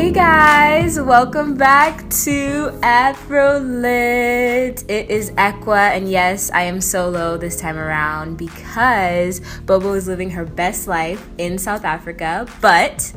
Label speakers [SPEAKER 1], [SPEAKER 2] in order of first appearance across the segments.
[SPEAKER 1] Hey guys, welcome back to Afro Lit. It is Equa, and yes, I am solo this time around because Bobo is living her best life in South Africa. But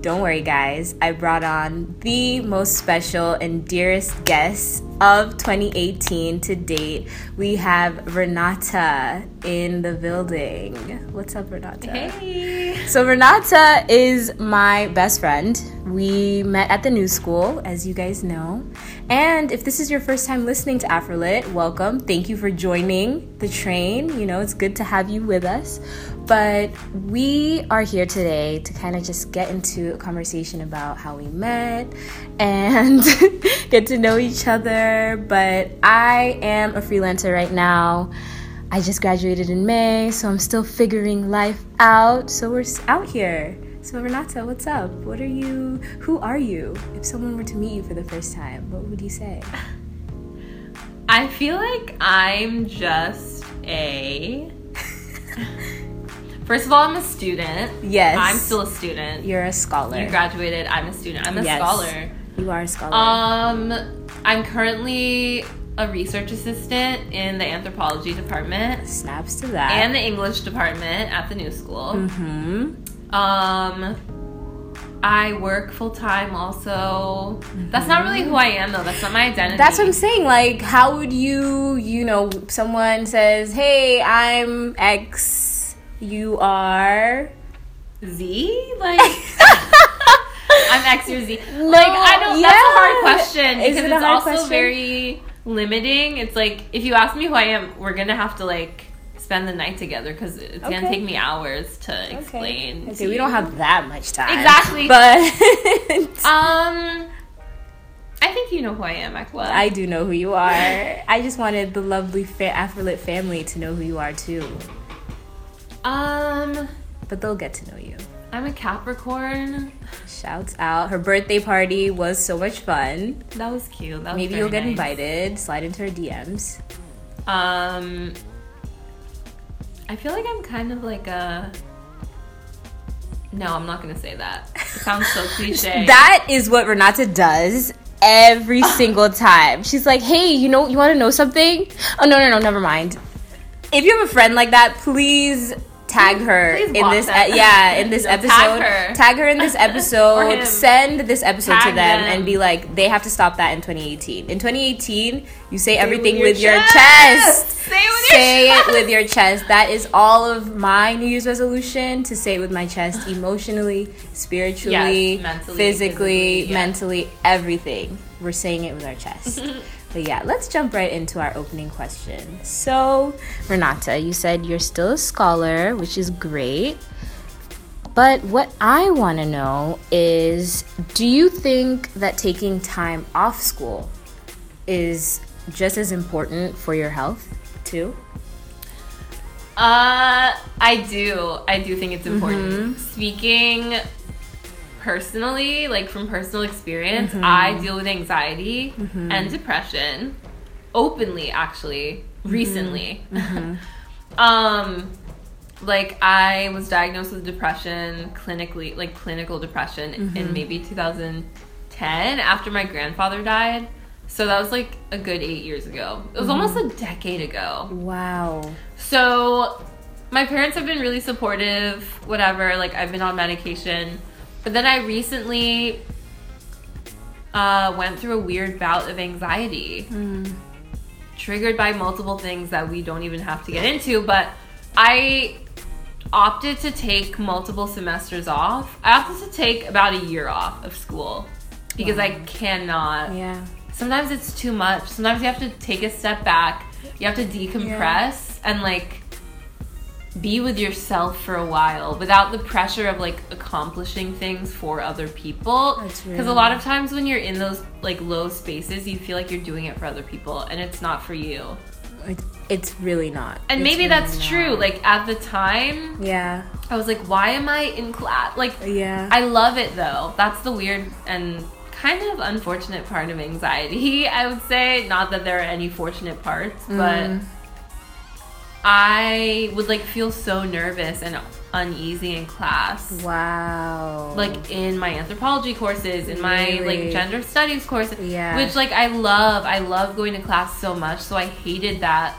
[SPEAKER 1] don't worry, guys, I brought on the most special and dearest guest of 2018 to date. We have Renata in the building. What's up, Renata?
[SPEAKER 2] Hey.
[SPEAKER 1] So Renata is my best friend. We met at the new school, as you guys know. And if this is your first time listening to Afrolit, welcome. Thank you for joining the train. You know, it's good to have you with us. But we are here today to kind of just get into a conversation about how we met and get to know each other. But I am a freelancer right now. I just graduated in May, so I'm still figuring life out. So we're out here. So Renata, what's up? What are you? Who are you? If someone were to meet you for the first time, what would you say?
[SPEAKER 2] I feel like I'm just a. First of all, I'm a student.
[SPEAKER 1] Yes.
[SPEAKER 2] I'm still a student.
[SPEAKER 1] You're a scholar.
[SPEAKER 2] You graduated. I'm a student. I'm a
[SPEAKER 1] Yes.
[SPEAKER 2] scholar.
[SPEAKER 1] You are a scholar.
[SPEAKER 2] Um, I'm currently a research assistant in the anthropology department
[SPEAKER 1] Snaps to that.
[SPEAKER 2] and the English department at the new school.
[SPEAKER 1] hmm
[SPEAKER 2] Um, I work full time also. That's not really who I am though. That's not my identity.
[SPEAKER 1] That's what I'm saying. Like, how would you, you know, someone says, "Hey, I'm X. You are."
[SPEAKER 2] Z? Like I'm X or Z. like I don't that's a hard question because
[SPEAKER 1] it
[SPEAKER 2] it's also
[SPEAKER 1] question?
[SPEAKER 2] very limiting. It's like if you ask me who I am, we're gonna have to like spend the night together because it's
[SPEAKER 1] Okay.
[SPEAKER 2] gonna take me hours to explain.
[SPEAKER 1] Okay,
[SPEAKER 2] to
[SPEAKER 1] we don't have that much time.
[SPEAKER 2] Exactly.
[SPEAKER 1] But
[SPEAKER 2] Um I think you know who I am, Aqua.
[SPEAKER 1] I do know who you are. I just wanted the lovely fa- Afrolit family to know who you are too.
[SPEAKER 2] Um
[SPEAKER 1] But they'll get to know you.
[SPEAKER 2] I'm a Capricorn.
[SPEAKER 1] Shouts out. Her birthday party was so much fun.
[SPEAKER 2] That was cute. That was
[SPEAKER 1] Maybe you'll get
[SPEAKER 2] nice.
[SPEAKER 1] invited. Slide into her DMs.
[SPEAKER 2] Um, I feel like I'm kind of like a. No, I'm not gonna say that. It sounds so cliche.
[SPEAKER 1] That is what Renata does every single time. She's like, "Hey, you know, you want to know something? Oh no, no, no, never mind. If you have a friend like that, please." Tag her
[SPEAKER 2] Please
[SPEAKER 1] in this, uh, yeah, in this
[SPEAKER 2] No,
[SPEAKER 1] episode.
[SPEAKER 2] tag her.
[SPEAKER 1] Tag her in this episode. Send this episode to them,
[SPEAKER 2] them.
[SPEAKER 1] and be like, they have to stop that in 2018. In 2018, you say everything
[SPEAKER 2] with
[SPEAKER 1] with
[SPEAKER 2] your
[SPEAKER 1] your,
[SPEAKER 2] chest.
[SPEAKER 1] chest.
[SPEAKER 2] Say it with your
[SPEAKER 1] Say
[SPEAKER 2] chest.
[SPEAKER 1] it with your chest. That is all of my New Year's resolution to say it with my chest, emotionally, spiritually,
[SPEAKER 2] Yes, mentally,
[SPEAKER 1] physically,
[SPEAKER 2] physically, yeah.
[SPEAKER 1] mentally, everything. We're saying it with our chest. but yeah, let's jump right into our opening question. So, Renata, you said you're still a scholar, which is great. But what I want to know is do you think that taking time off school is just as important for your health, too?
[SPEAKER 2] Uh, I do. I do think it's important.
[SPEAKER 1] Mm-hmm.
[SPEAKER 2] Speaking personally, like from personal experience,
[SPEAKER 1] Mm-hmm.
[SPEAKER 2] I deal with anxiety and depression openly, actually,
[SPEAKER 1] Mm-hmm.
[SPEAKER 2] recently. um, like I was diagnosed with depression clinically, like clinical depression
[SPEAKER 1] Mm-hmm.
[SPEAKER 2] in maybe 2010 after my grandfather died. So that was like a good eight years ago. It was almost
[SPEAKER 1] Mm-hmm.
[SPEAKER 2] a decade ago.
[SPEAKER 1] Wow.
[SPEAKER 2] So, my parents have been really supportive, whatever. Like, I've been on medication. But then I recently uh, went through a weird bout of anxiety, triggered by multiple things that we don't even have to get into. But I opted to take multiple semesters off. I opted to take about a year off of school because I cannot
[SPEAKER 1] Yeah.
[SPEAKER 2] sometimes it's too much. Sometimes you have to take a step back. You have to decompress and like be with yourself for a while without the pressure of like accomplishing things for other people.
[SPEAKER 1] That's
[SPEAKER 2] Because a lot of times when you're in those like low spaces, you feel like you're doing it for other people and it's not for you.
[SPEAKER 1] It, it's really not.
[SPEAKER 2] And
[SPEAKER 1] It's
[SPEAKER 2] maybe
[SPEAKER 1] really
[SPEAKER 2] that's
[SPEAKER 1] not.
[SPEAKER 2] true. Like at the time,
[SPEAKER 1] Yeah.
[SPEAKER 2] I was like, why am I in class? Like
[SPEAKER 1] Yeah.
[SPEAKER 2] I love it though. That's the weird and kind of unfortunate part of anxiety, I would say. Not that there are any fortunate parts, but mm. I would like feel so nervous and uneasy in class.
[SPEAKER 1] Wow.
[SPEAKER 2] Like in my anthropology courses, in my
[SPEAKER 1] Really?
[SPEAKER 2] like gender studies courses,
[SPEAKER 1] Yeah.
[SPEAKER 2] which like I love. I love going to class so much, so I hated that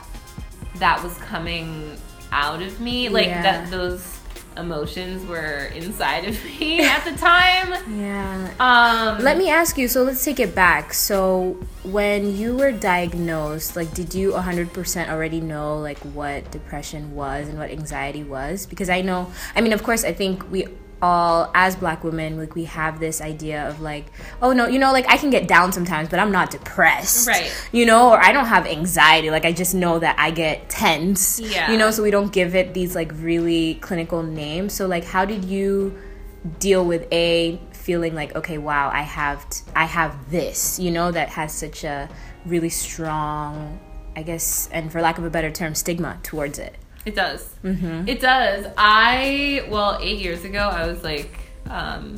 [SPEAKER 2] that was coming out of me. Like
[SPEAKER 1] Yeah.
[SPEAKER 2] that those emotions were inside of me at the time.
[SPEAKER 1] yeah.
[SPEAKER 2] Um
[SPEAKER 1] Let me ask you, so let's take it back. So when you were diagnosed, like did you 100% already know like what depression was and what anxiety was? Because I know, I mean, of course, I think we all as black women like we have this idea of like oh no you know like i can get down sometimes but i'm not depressed.
[SPEAKER 2] Right.
[SPEAKER 1] you know or i don't have anxiety. Like i just know that i get tense.
[SPEAKER 2] Yeah.
[SPEAKER 1] you know so we don't give it these like really clinical names. So like how did you deal with a feeling like okay wow i have t- i have this you know that has such a really strong i guess and for lack of a better term stigma towards it
[SPEAKER 2] It does.
[SPEAKER 1] Mm-hmm.
[SPEAKER 2] It does. I well, eight years ago, I was like, um,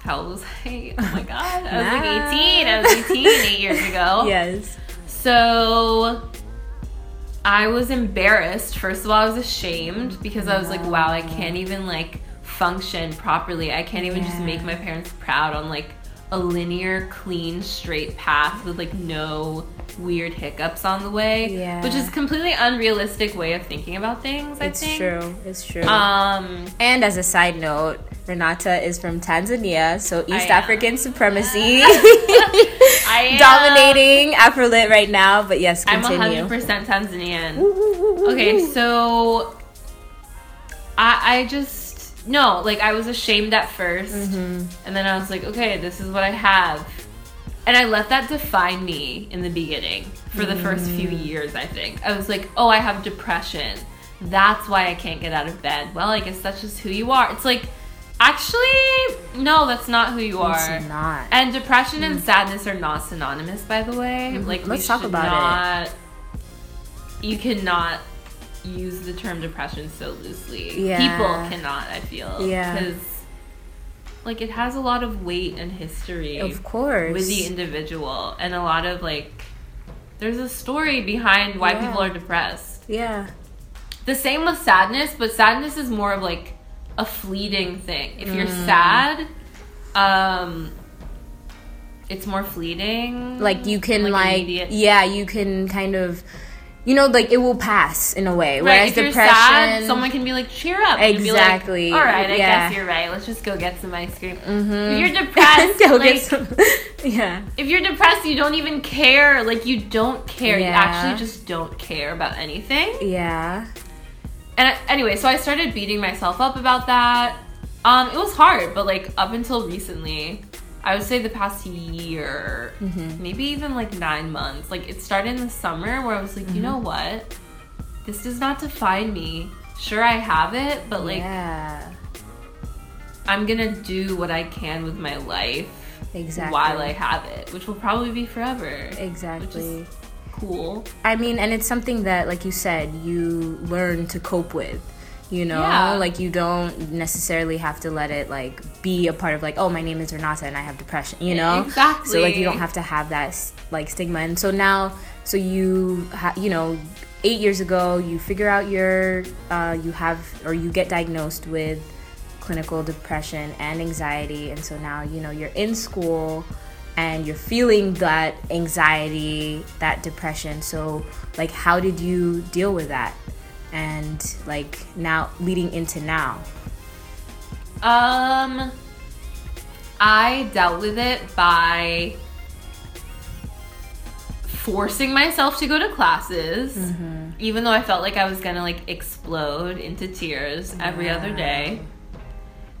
[SPEAKER 2] how old was I? Oh my god, I was like eighteen. I was eighteen eight years ago.
[SPEAKER 1] yes
[SPEAKER 2] So I was embarrassed. First of all, I was ashamed because I was like, wow, I can't even like function properly. I can't even just make my parents proud on like a linear, clean, straight path with like no weird hiccups on the way.
[SPEAKER 1] Yeah.
[SPEAKER 2] Which is completely unrealistic way of thinking about things, I think.
[SPEAKER 1] it's
[SPEAKER 2] think.
[SPEAKER 1] true it's true
[SPEAKER 2] Um
[SPEAKER 1] and as a side note renata is from tanzania so east african supremacy
[SPEAKER 2] I am,
[SPEAKER 1] dominating afrolit right now but yes
[SPEAKER 2] I'm
[SPEAKER 1] continue
[SPEAKER 2] 100% Tanzanian. Okay, so I I just no, like I was ashamed at 1st
[SPEAKER 1] Mm-hmm.
[SPEAKER 2] and then I was like, okay, this is what I have, and I let that define me in the beginning for the first few
[SPEAKER 1] Mm.
[SPEAKER 2] years. I think I was like, oh, I have depression. That's why I can't get out of bed. Well, I guess that's just who you are. It's like, actually, no, that's not who you are.
[SPEAKER 1] it's not
[SPEAKER 2] And depression and sadness are not synonymous, by the way. Like,
[SPEAKER 1] Mm-hmm. Let's talk about it.
[SPEAKER 2] not, You cannot use the term depression so loosely.
[SPEAKER 1] Yeah.
[SPEAKER 2] People cannot. I feel.
[SPEAKER 1] Yeah.
[SPEAKER 2] Because, like, it has a lot of weight and history
[SPEAKER 1] of course
[SPEAKER 2] with the individual, and a lot of like, there's a story behind why
[SPEAKER 1] Yeah.
[SPEAKER 2] people are depressed.
[SPEAKER 1] yeah
[SPEAKER 2] The same with sadness, but sadness is more of like a fleeting thing. If you're
[SPEAKER 1] Mm.
[SPEAKER 2] sad, um it's more fleeting.
[SPEAKER 1] like you can like,
[SPEAKER 2] immediate-
[SPEAKER 1] yeah you can kind of you know like it will pass in a way
[SPEAKER 2] Right,
[SPEAKER 1] whereas
[SPEAKER 2] if you're
[SPEAKER 1] depression
[SPEAKER 2] sad, someone can be like, cheer up. and like,
[SPEAKER 1] Exactly,
[SPEAKER 2] All right, I
[SPEAKER 1] yeah.
[SPEAKER 2] guess you're right. Let's just go get some ice cream.
[SPEAKER 1] Mhm.
[SPEAKER 2] If you're depressed,
[SPEAKER 1] Go
[SPEAKER 2] like,
[SPEAKER 1] get some- yeah
[SPEAKER 2] if you're depressed, you don't even care. Like you don't care. You actually just don't care about anything.
[SPEAKER 1] yeah
[SPEAKER 2] And I, anyway, so I started beating myself up about that. Um, it was hard, but like up until recently, I would say the past year,
[SPEAKER 1] Mm-hmm.
[SPEAKER 2] maybe even like nine months. Like it started in the summer where I was like, you
[SPEAKER 1] Mm-hmm.
[SPEAKER 2] know what? This does not define me. Sure, I have it, but like
[SPEAKER 1] yeah
[SPEAKER 2] I'm gonna do what I can with my life
[SPEAKER 1] exactly
[SPEAKER 2] while I have it, which will probably be forever.
[SPEAKER 1] exactly
[SPEAKER 2] Cool.
[SPEAKER 1] I mean, and it's something that, like you said, you learn to cope with. You know,
[SPEAKER 2] Yeah.
[SPEAKER 1] like you don't necessarily have to let it like be a part of like, oh, my name is Renata and I have depression. You know,
[SPEAKER 2] Exactly.
[SPEAKER 1] So like you don't have to have that like stigma. And so now, so you, ha- you know, eight years ago, you figure out your, uh, you have or you get diagnosed with clinical depression and anxiety, and so now you know you're in school and you're feeling that anxiety, that depression. So, like, how did you deal with that? And like now, leading into now.
[SPEAKER 2] Um, I dealt with it by forcing myself to go to classes,
[SPEAKER 1] Mm-hmm.
[SPEAKER 2] even though I felt like I was gonna like explode into tears every other day.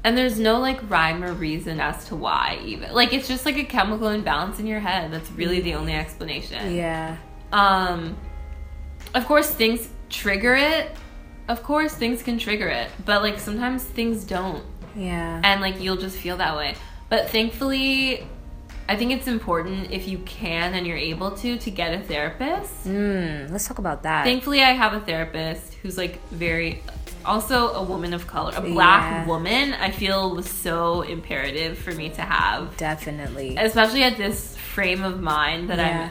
[SPEAKER 2] And there's no like rhyme or reason as to why, even. Like, it's just like a chemical imbalance in your head. That's really the only explanation.
[SPEAKER 1] Yeah.
[SPEAKER 2] Um, of course, things trigger it. Of course, things can trigger it, but like sometimes things don't,
[SPEAKER 1] Yeah.
[SPEAKER 2] and like you'll just feel that way. But thankfully, I think it's important if you can and you're able to to get a therapist.
[SPEAKER 1] Mm, let's talk about that.
[SPEAKER 2] Thankfully, I have a therapist who's like very. also a woman of color, a black
[SPEAKER 1] Yeah.
[SPEAKER 2] woman, I feel was so imperative for me to have,
[SPEAKER 1] Definitely.
[SPEAKER 2] especially at this frame of mind that
[SPEAKER 1] Yeah.
[SPEAKER 2] I'm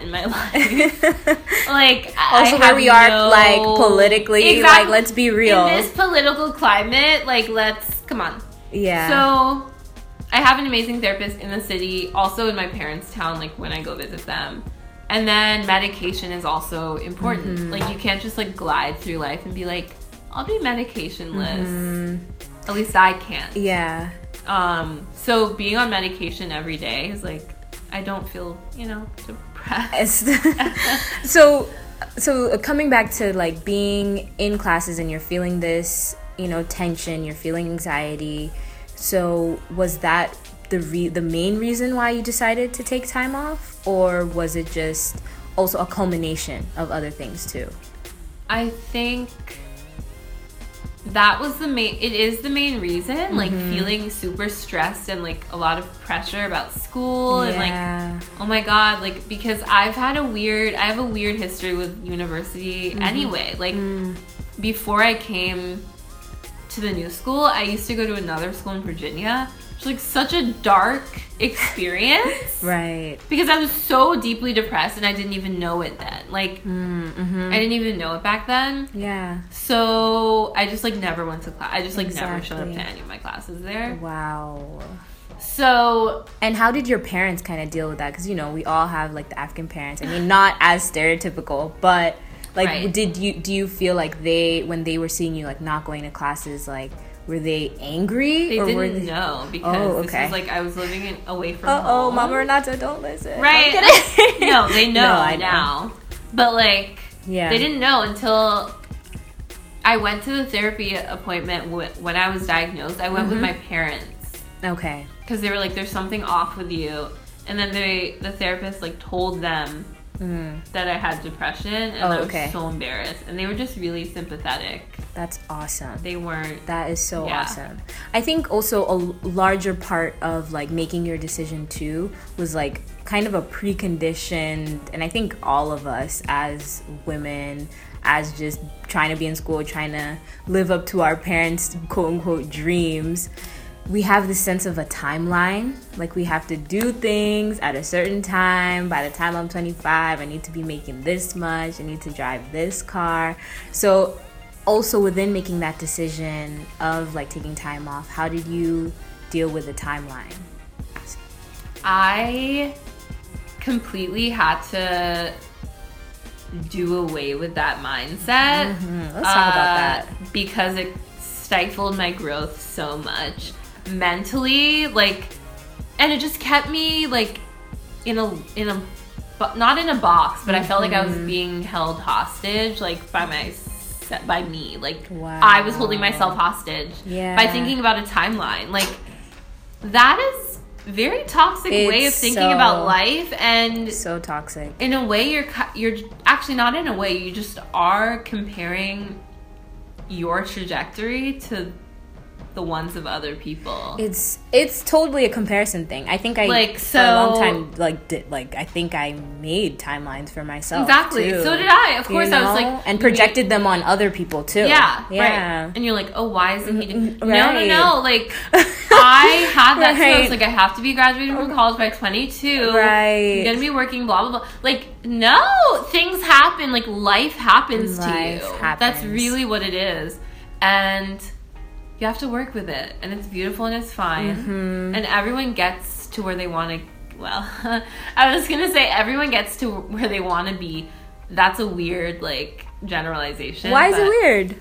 [SPEAKER 2] in my life. like
[SPEAKER 1] also where we are
[SPEAKER 2] no-
[SPEAKER 1] like politically
[SPEAKER 2] Exactly.
[SPEAKER 1] like let's be real
[SPEAKER 2] in this political climate. Like let's come on.
[SPEAKER 1] yeah
[SPEAKER 2] So I have an amazing therapist in the city, also in my parents' town, like when I go visit them. And then medication is also important.
[SPEAKER 1] Mm-hmm.
[SPEAKER 2] Like you can't just like glide through life and be like, I'll be medicationless.
[SPEAKER 1] Mm-hmm.
[SPEAKER 2] At least I can't.
[SPEAKER 1] yeah
[SPEAKER 2] Um, so being on medication every day is like I don't feel, you know.
[SPEAKER 1] So so uh, coming back to like being in classes and you're feeling this you know tension you're feeling anxiety so was that the re- the main reason why you decided to take time off? Or was it just also a culmination of other things too?
[SPEAKER 2] I think that was the main it is the main reason like
[SPEAKER 1] Mm-hmm.
[SPEAKER 2] feeling super stressed and like a lot of pressure about school and like oh my god like because i've had a weird i have a weird history with university
[SPEAKER 1] Mm-hmm.
[SPEAKER 2] anyway like
[SPEAKER 1] Mm.
[SPEAKER 2] before i came to the new school i used to go to another school in virginia was like such a dark experience
[SPEAKER 1] right
[SPEAKER 2] because i was so deeply depressed and i didn't even know it then like
[SPEAKER 1] mm-hmm.
[SPEAKER 2] i didn't even know it back then
[SPEAKER 1] yeah
[SPEAKER 2] so I just like never went to class. I just like never showed up to any of my classes there.
[SPEAKER 1] wow
[SPEAKER 2] So
[SPEAKER 1] And how did your parents kind of deal with that? Because you know we all have like the African parents. I mean, not as stereotypical, but like,
[SPEAKER 2] Right.
[SPEAKER 1] did you do you feel like they when they were seeing you like not going to classes, like were they angry
[SPEAKER 2] they
[SPEAKER 1] or were
[SPEAKER 2] didn't
[SPEAKER 1] they?
[SPEAKER 2] know because
[SPEAKER 1] Oh,
[SPEAKER 2] this
[SPEAKER 1] okay.
[SPEAKER 2] was like I was living in, away from
[SPEAKER 1] Uh oh. Mama Renata, don't listen.
[SPEAKER 2] Right? No, they know
[SPEAKER 1] No, I know.
[SPEAKER 2] now. But like
[SPEAKER 1] Yeah.
[SPEAKER 2] they didn't know until I went to the therapy appointment when I was diagnosed. I went with
[SPEAKER 1] Mm-hmm.
[SPEAKER 2] my parents
[SPEAKER 1] Okay.
[SPEAKER 2] because they were like, "There's something off with you," and then they the therapist like told them
[SPEAKER 1] Mm,
[SPEAKER 2] that I had depression, and
[SPEAKER 1] Oh,
[SPEAKER 2] I was
[SPEAKER 1] okay.
[SPEAKER 2] so embarrassed. And they were just really sympathetic.
[SPEAKER 1] that's awesome.
[SPEAKER 2] They weren't.
[SPEAKER 1] That is so
[SPEAKER 2] Yeah.
[SPEAKER 1] awesome. I think also a larger part of like making your decision too was like kind of a preconditioned, and I think all of us as women, as just trying to be in school, trying to live up to our parents' quote unquote dreams. We have this sense of a timeline. Like we have to do things at a certain time. By the time I'm 25, I need to be making this much. I need to drive this car. So also within making that decision of like taking time off how did you deal with the timeline
[SPEAKER 2] I completely had to do away with that mindset.
[SPEAKER 1] Mm, let's talk about
[SPEAKER 2] uh,
[SPEAKER 1] that
[SPEAKER 2] because it stifled my growth so much mentally. Like, and it just kept me like in a in a but not in a box, but I felt like I was
[SPEAKER 1] Mm-hmm.
[SPEAKER 2] being held hostage, like by my by me. Like
[SPEAKER 1] Wow.
[SPEAKER 2] I was holding myself hostage
[SPEAKER 1] Yeah.
[SPEAKER 2] by thinking about a timeline. Like that is very toxic way of thinking
[SPEAKER 1] so-
[SPEAKER 2] about life and
[SPEAKER 1] so toxic
[SPEAKER 2] in a way you're you're actually not in a way you just are comparing your trajectory to the ones of other people.
[SPEAKER 1] It's it's totally a comparison thing. I think i
[SPEAKER 2] Like,
[SPEAKER 1] for a long time like did like i think i made timelines for myself
[SPEAKER 2] exactly.
[SPEAKER 1] too,
[SPEAKER 2] so did i. Of
[SPEAKER 1] you
[SPEAKER 2] course i was like
[SPEAKER 1] and projected them on other people too.
[SPEAKER 2] Yeah
[SPEAKER 1] yeah.
[SPEAKER 2] Right. and you're like oh why isn't he doing
[SPEAKER 1] Mm,
[SPEAKER 2] no no no. Like i had that too. i was like i have to be graduating from college by 22
[SPEAKER 1] Right.
[SPEAKER 2] i'm gonna be working blah blah blah. Like no. Things happen. Like life happens
[SPEAKER 1] Life
[SPEAKER 2] to you. That's really what it is. And you have to work with it and it's beautiful and it's fine
[SPEAKER 1] Mm-hmm.
[SPEAKER 2] and everyone gets to where they want to well i was gonna say everyone gets to where they want to be that's a weird like generalization
[SPEAKER 1] why is it weird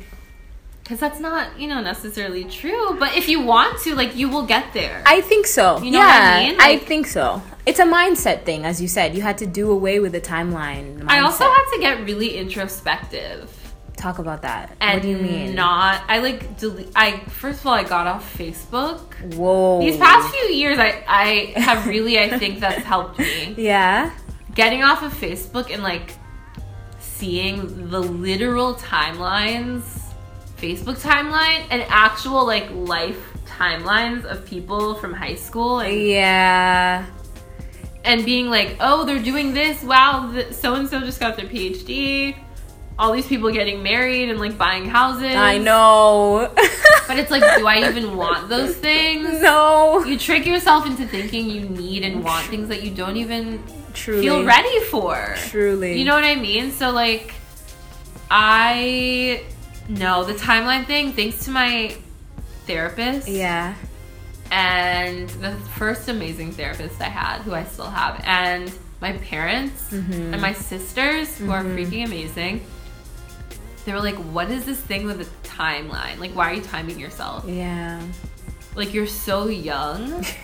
[SPEAKER 2] because that's not you know necessarily true but if you want to like you will get there
[SPEAKER 1] I think so.
[SPEAKER 2] You know what
[SPEAKER 1] yeah,
[SPEAKER 2] I mean?
[SPEAKER 1] I think so. It's a mindset thing, as you said. You had to do away with the timeline.
[SPEAKER 2] I also had to get really introspective
[SPEAKER 1] talk about that.
[SPEAKER 2] and
[SPEAKER 1] what do you mean?
[SPEAKER 2] not i like delete i first of all i got off facebook
[SPEAKER 1] Whoa.
[SPEAKER 2] these past few years i i have really i think that's helped me
[SPEAKER 1] Yeah.
[SPEAKER 2] getting off of Facebook and like seeing the literal timelines, Facebook timeline, and actual like life timelines of people from high school and,
[SPEAKER 1] Yeah.
[SPEAKER 2] and being like, oh, they're doing this. Wow, so and so just got their PhD. All these people getting married and like buying houses.
[SPEAKER 1] I know.
[SPEAKER 2] But it's like, do I even want those things?
[SPEAKER 1] no.
[SPEAKER 2] You trick yourself into thinking you need and want things that you don't even
[SPEAKER 1] Truly.
[SPEAKER 2] feel ready for.
[SPEAKER 1] Truly.
[SPEAKER 2] You know what I mean? So like I know the timeline thing thanks to my therapist.
[SPEAKER 1] Yeah.
[SPEAKER 2] And the first amazing therapist I had, who I still have, and my parents
[SPEAKER 1] Mm-hmm.
[SPEAKER 2] and my sisters, who are freaking amazing. They were like, "What is this thing with the timeline? Like, why are you timing yourself?
[SPEAKER 1] Yeah.
[SPEAKER 2] Like, you're so young.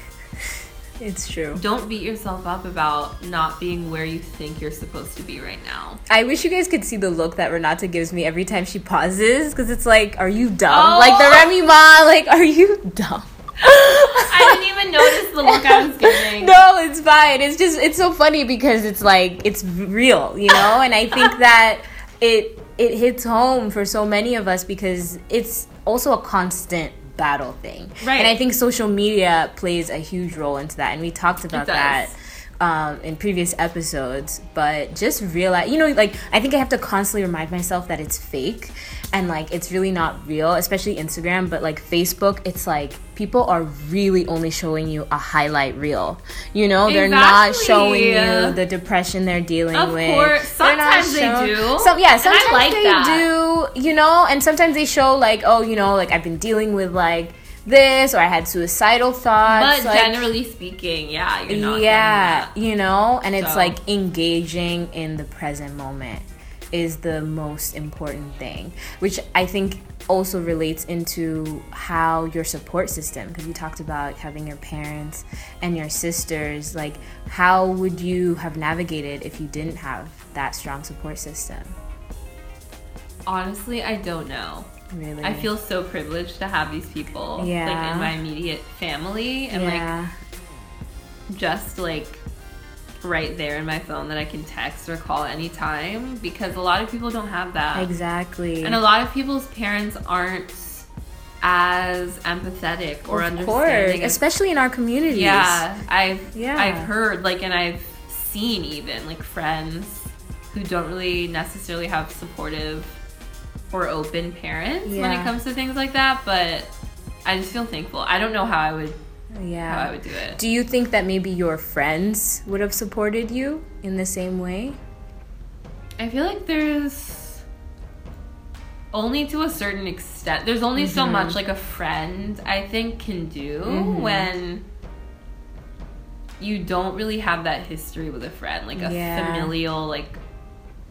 [SPEAKER 1] It's true.
[SPEAKER 2] Don't beat yourself up about not being where you think you're supposed to be right now."
[SPEAKER 1] I wish you guys could see the look that Renata gives me every time she pauses because it's like, are you dumb?
[SPEAKER 2] Oh.
[SPEAKER 1] Like the Remy Ma, like, are you dumb?
[SPEAKER 2] I didn't even notice the look I was giving.
[SPEAKER 1] no, it's fine. It's just it's so funny because it's like it's real, you know? And I think that it it hits home for so many of us because it's also a constant battle thing.
[SPEAKER 2] Right.
[SPEAKER 1] And I think social media plays a huge role into that. And we talked about that um, in previous episodes, but just realize, you know, like I think I have to constantly remind myself that it's fake and like it's really not real, especially Instagram. But like Facebook, it's like people are really only showing you a highlight reel. You know, they're not showing you the depression they're dealing
[SPEAKER 2] Of
[SPEAKER 1] with.
[SPEAKER 2] course.
[SPEAKER 1] They're not
[SPEAKER 2] Sometimes they
[SPEAKER 1] show-
[SPEAKER 2] do.
[SPEAKER 1] Some, yeah, sometimes
[SPEAKER 2] like
[SPEAKER 1] they
[SPEAKER 2] that.
[SPEAKER 1] do. You know, and sometimes they show like, oh, you know, like I've been dealing with like this, or I had suicidal thoughts.
[SPEAKER 2] But
[SPEAKER 1] like,
[SPEAKER 2] generally speaking, yeah,
[SPEAKER 1] yeah you know and it's
[SPEAKER 2] So-
[SPEAKER 1] like engaging in the present moment is the most important thing which i think also relates into how your support system because you talked about having your parents and your sisters like how would you have navigated if you didn't have that strong support system.
[SPEAKER 2] Honestly, I don't know.
[SPEAKER 1] really
[SPEAKER 2] I feel so privileged to have these people like in my immediate family and
[SPEAKER 1] yeah
[SPEAKER 2] like just like right there in my phone that I can text or call anytime because a lot of people don't have that.
[SPEAKER 1] exactly
[SPEAKER 2] And a lot of people's parents aren't as empathetic or
[SPEAKER 1] of course
[SPEAKER 2] understanding. as-
[SPEAKER 1] especially in our communities
[SPEAKER 2] yeah, I've
[SPEAKER 1] Yeah.
[SPEAKER 2] I've heard like and I've seen even like friends who don't really necessarily have supportive or open parents when it comes to things like that, but I just feel thankful. I don't know how I would
[SPEAKER 1] yeah
[SPEAKER 2] how I would do it.
[SPEAKER 1] Do you think that maybe your friends would have supported you in the same way?
[SPEAKER 2] I feel like there's only to a certain extent. There's only so
[SPEAKER 1] Mm-hmm.
[SPEAKER 2] much like a friend I think can do
[SPEAKER 1] Mm-hmm.
[SPEAKER 2] when you don't really have that history with a friend, like a
[SPEAKER 1] Yeah.
[SPEAKER 2] familial like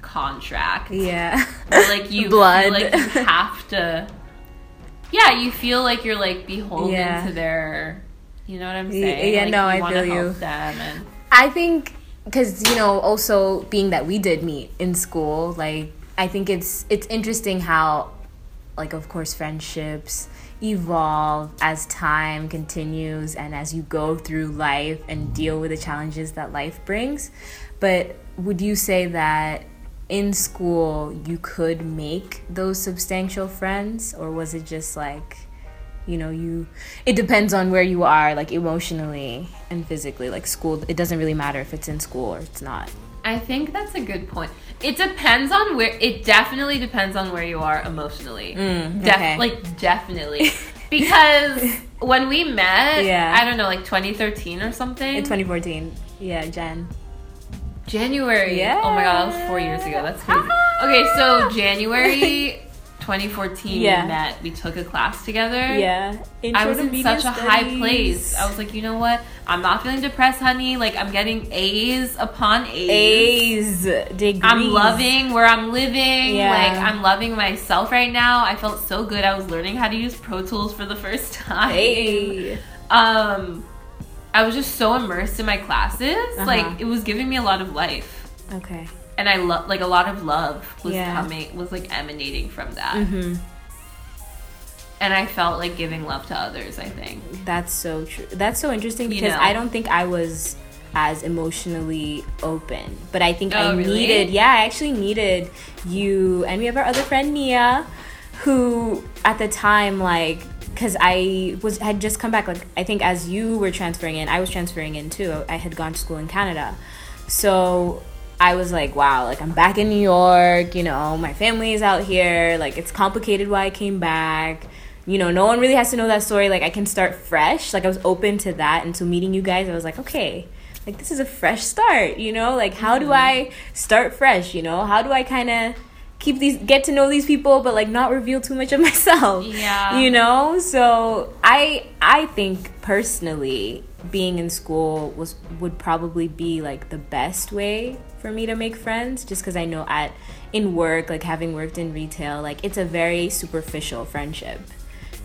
[SPEAKER 2] contract.
[SPEAKER 1] Yeah.
[SPEAKER 2] Where, like you
[SPEAKER 1] Blood.
[SPEAKER 2] like you have to Yeah, you feel like you're like beholden
[SPEAKER 1] Yeah.
[SPEAKER 2] to their you know what I'm saying?
[SPEAKER 1] yeah,
[SPEAKER 2] Like,
[SPEAKER 1] no, I feel you.
[SPEAKER 2] And
[SPEAKER 1] I think because you know also being that we did meet in school, like I think it's it's interesting how like of course friendships evolve as time continues and as you go through life and deal with the challenges that life brings. But would you say that in school you could make those substantial friends or was it just like you know you it depends on where you are like emotionally and physically like school it doesn't really matter if it's in school or it's not
[SPEAKER 2] I think that's a good point. It depends on where. It definitely depends on where you are emotionally.
[SPEAKER 1] Mm,
[SPEAKER 2] Def-
[SPEAKER 1] okay.
[SPEAKER 2] Like definitely, because when we met,
[SPEAKER 1] Yeah.
[SPEAKER 2] I don't know, like 2013 or something.
[SPEAKER 1] in 2014 yeah jen
[SPEAKER 2] January.
[SPEAKER 1] Yeah.
[SPEAKER 2] Oh my god, that was four years ago. That's crazy. okay, so January 2014,
[SPEAKER 1] Yeah.
[SPEAKER 2] we met. We took a class together.
[SPEAKER 1] yeah
[SPEAKER 2] I was in such a high place. I was like, you know what? I'm not feeling depressed, honey. Like I'm getting A's upon
[SPEAKER 1] a's degrees
[SPEAKER 2] I'm loving where I'm living.
[SPEAKER 1] Yeah.
[SPEAKER 2] Like I'm loving myself right now. I felt so good. I was learning how to use Pro Tools for the first time.
[SPEAKER 1] hey
[SPEAKER 2] Um I was just so immersed in my classes.
[SPEAKER 1] Uh-huh.
[SPEAKER 2] Like it was giving me a lot of life.
[SPEAKER 1] okay
[SPEAKER 2] And I love like a lot of love was
[SPEAKER 1] Yeah.
[SPEAKER 2] coming was like emanating from that.
[SPEAKER 1] mm-hmm.
[SPEAKER 2] And I felt like giving love to others, I think.
[SPEAKER 1] that's so true that's so interesting
[SPEAKER 2] You
[SPEAKER 1] because
[SPEAKER 2] know.
[SPEAKER 1] i don't think i was as emotionally open but i think i
[SPEAKER 2] Oh, really?
[SPEAKER 1] needed yeah i actually needed you and we have our other friend nia who at the time like because i was had just come back like i think as you were transferring in i was transferring in too i had gone to school in canada so I was like, wow, like I'm back in New York, you know, my family is out here, like it's complicated why I came back. You know, no one really has to know that story. Like I can start fresh. Like I was open to that and so meeting you guys, I was like, okay, like this is a fresh start, you know? Like how do
[SPEAKER 2] Mm-hmm.
[SPEAKER 1] I start fresh, you know? How do I kind of keep these get to know these people but like not reveal too much of myself
[SPEAKER 2] Yeah.
[SPEAKER 1] you know so i i think personally being in school was would probably be like the best way for me to make friends just because i know at in work like having worked in retail like it's a very superficial friendship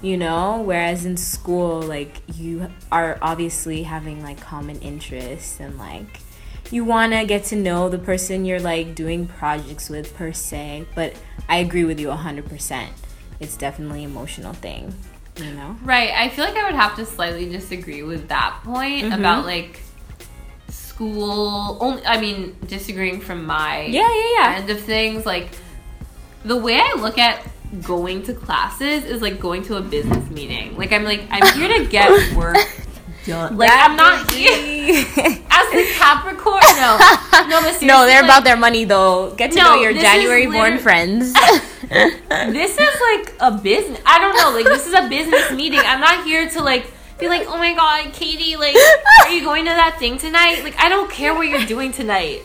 [SPEAKER 1] you know whereas in school like you are obviously having like common interests and like you want to get to know the person you're like doing projects with per se but i agree with you 100% it's definitely an emotional thing you know
[SPEAKER 2] Right. I feel like I would have to slightly disagree with that point
[SPEAKER 1] Mm-hmm.
[SPEAKER 2] about like school. Only, I mean, disagreeing from my
[SPEAKER 1] yeah yeah yeah
[SPEAKER 2] end of things. Like the way I look at going to classes is like going to a business meeting. Like I'm like I'm here to get work done. Like I'm not here as the Capricorn. No, no, but
[SPEAKER 1] no they're
[SPEAKER 2] like,
[SPEAKER 1] about their money though get to
[SPEAKER 2] No,
[SPEAKER 1] know your january born friends
[SPEAKER 2] this is like a business. I don't know. Like this is a business meeting. I'm not here to like be like, oh my god, Katie, like, are you going to that thing tonight? Like, I don't care what you're doing tonight.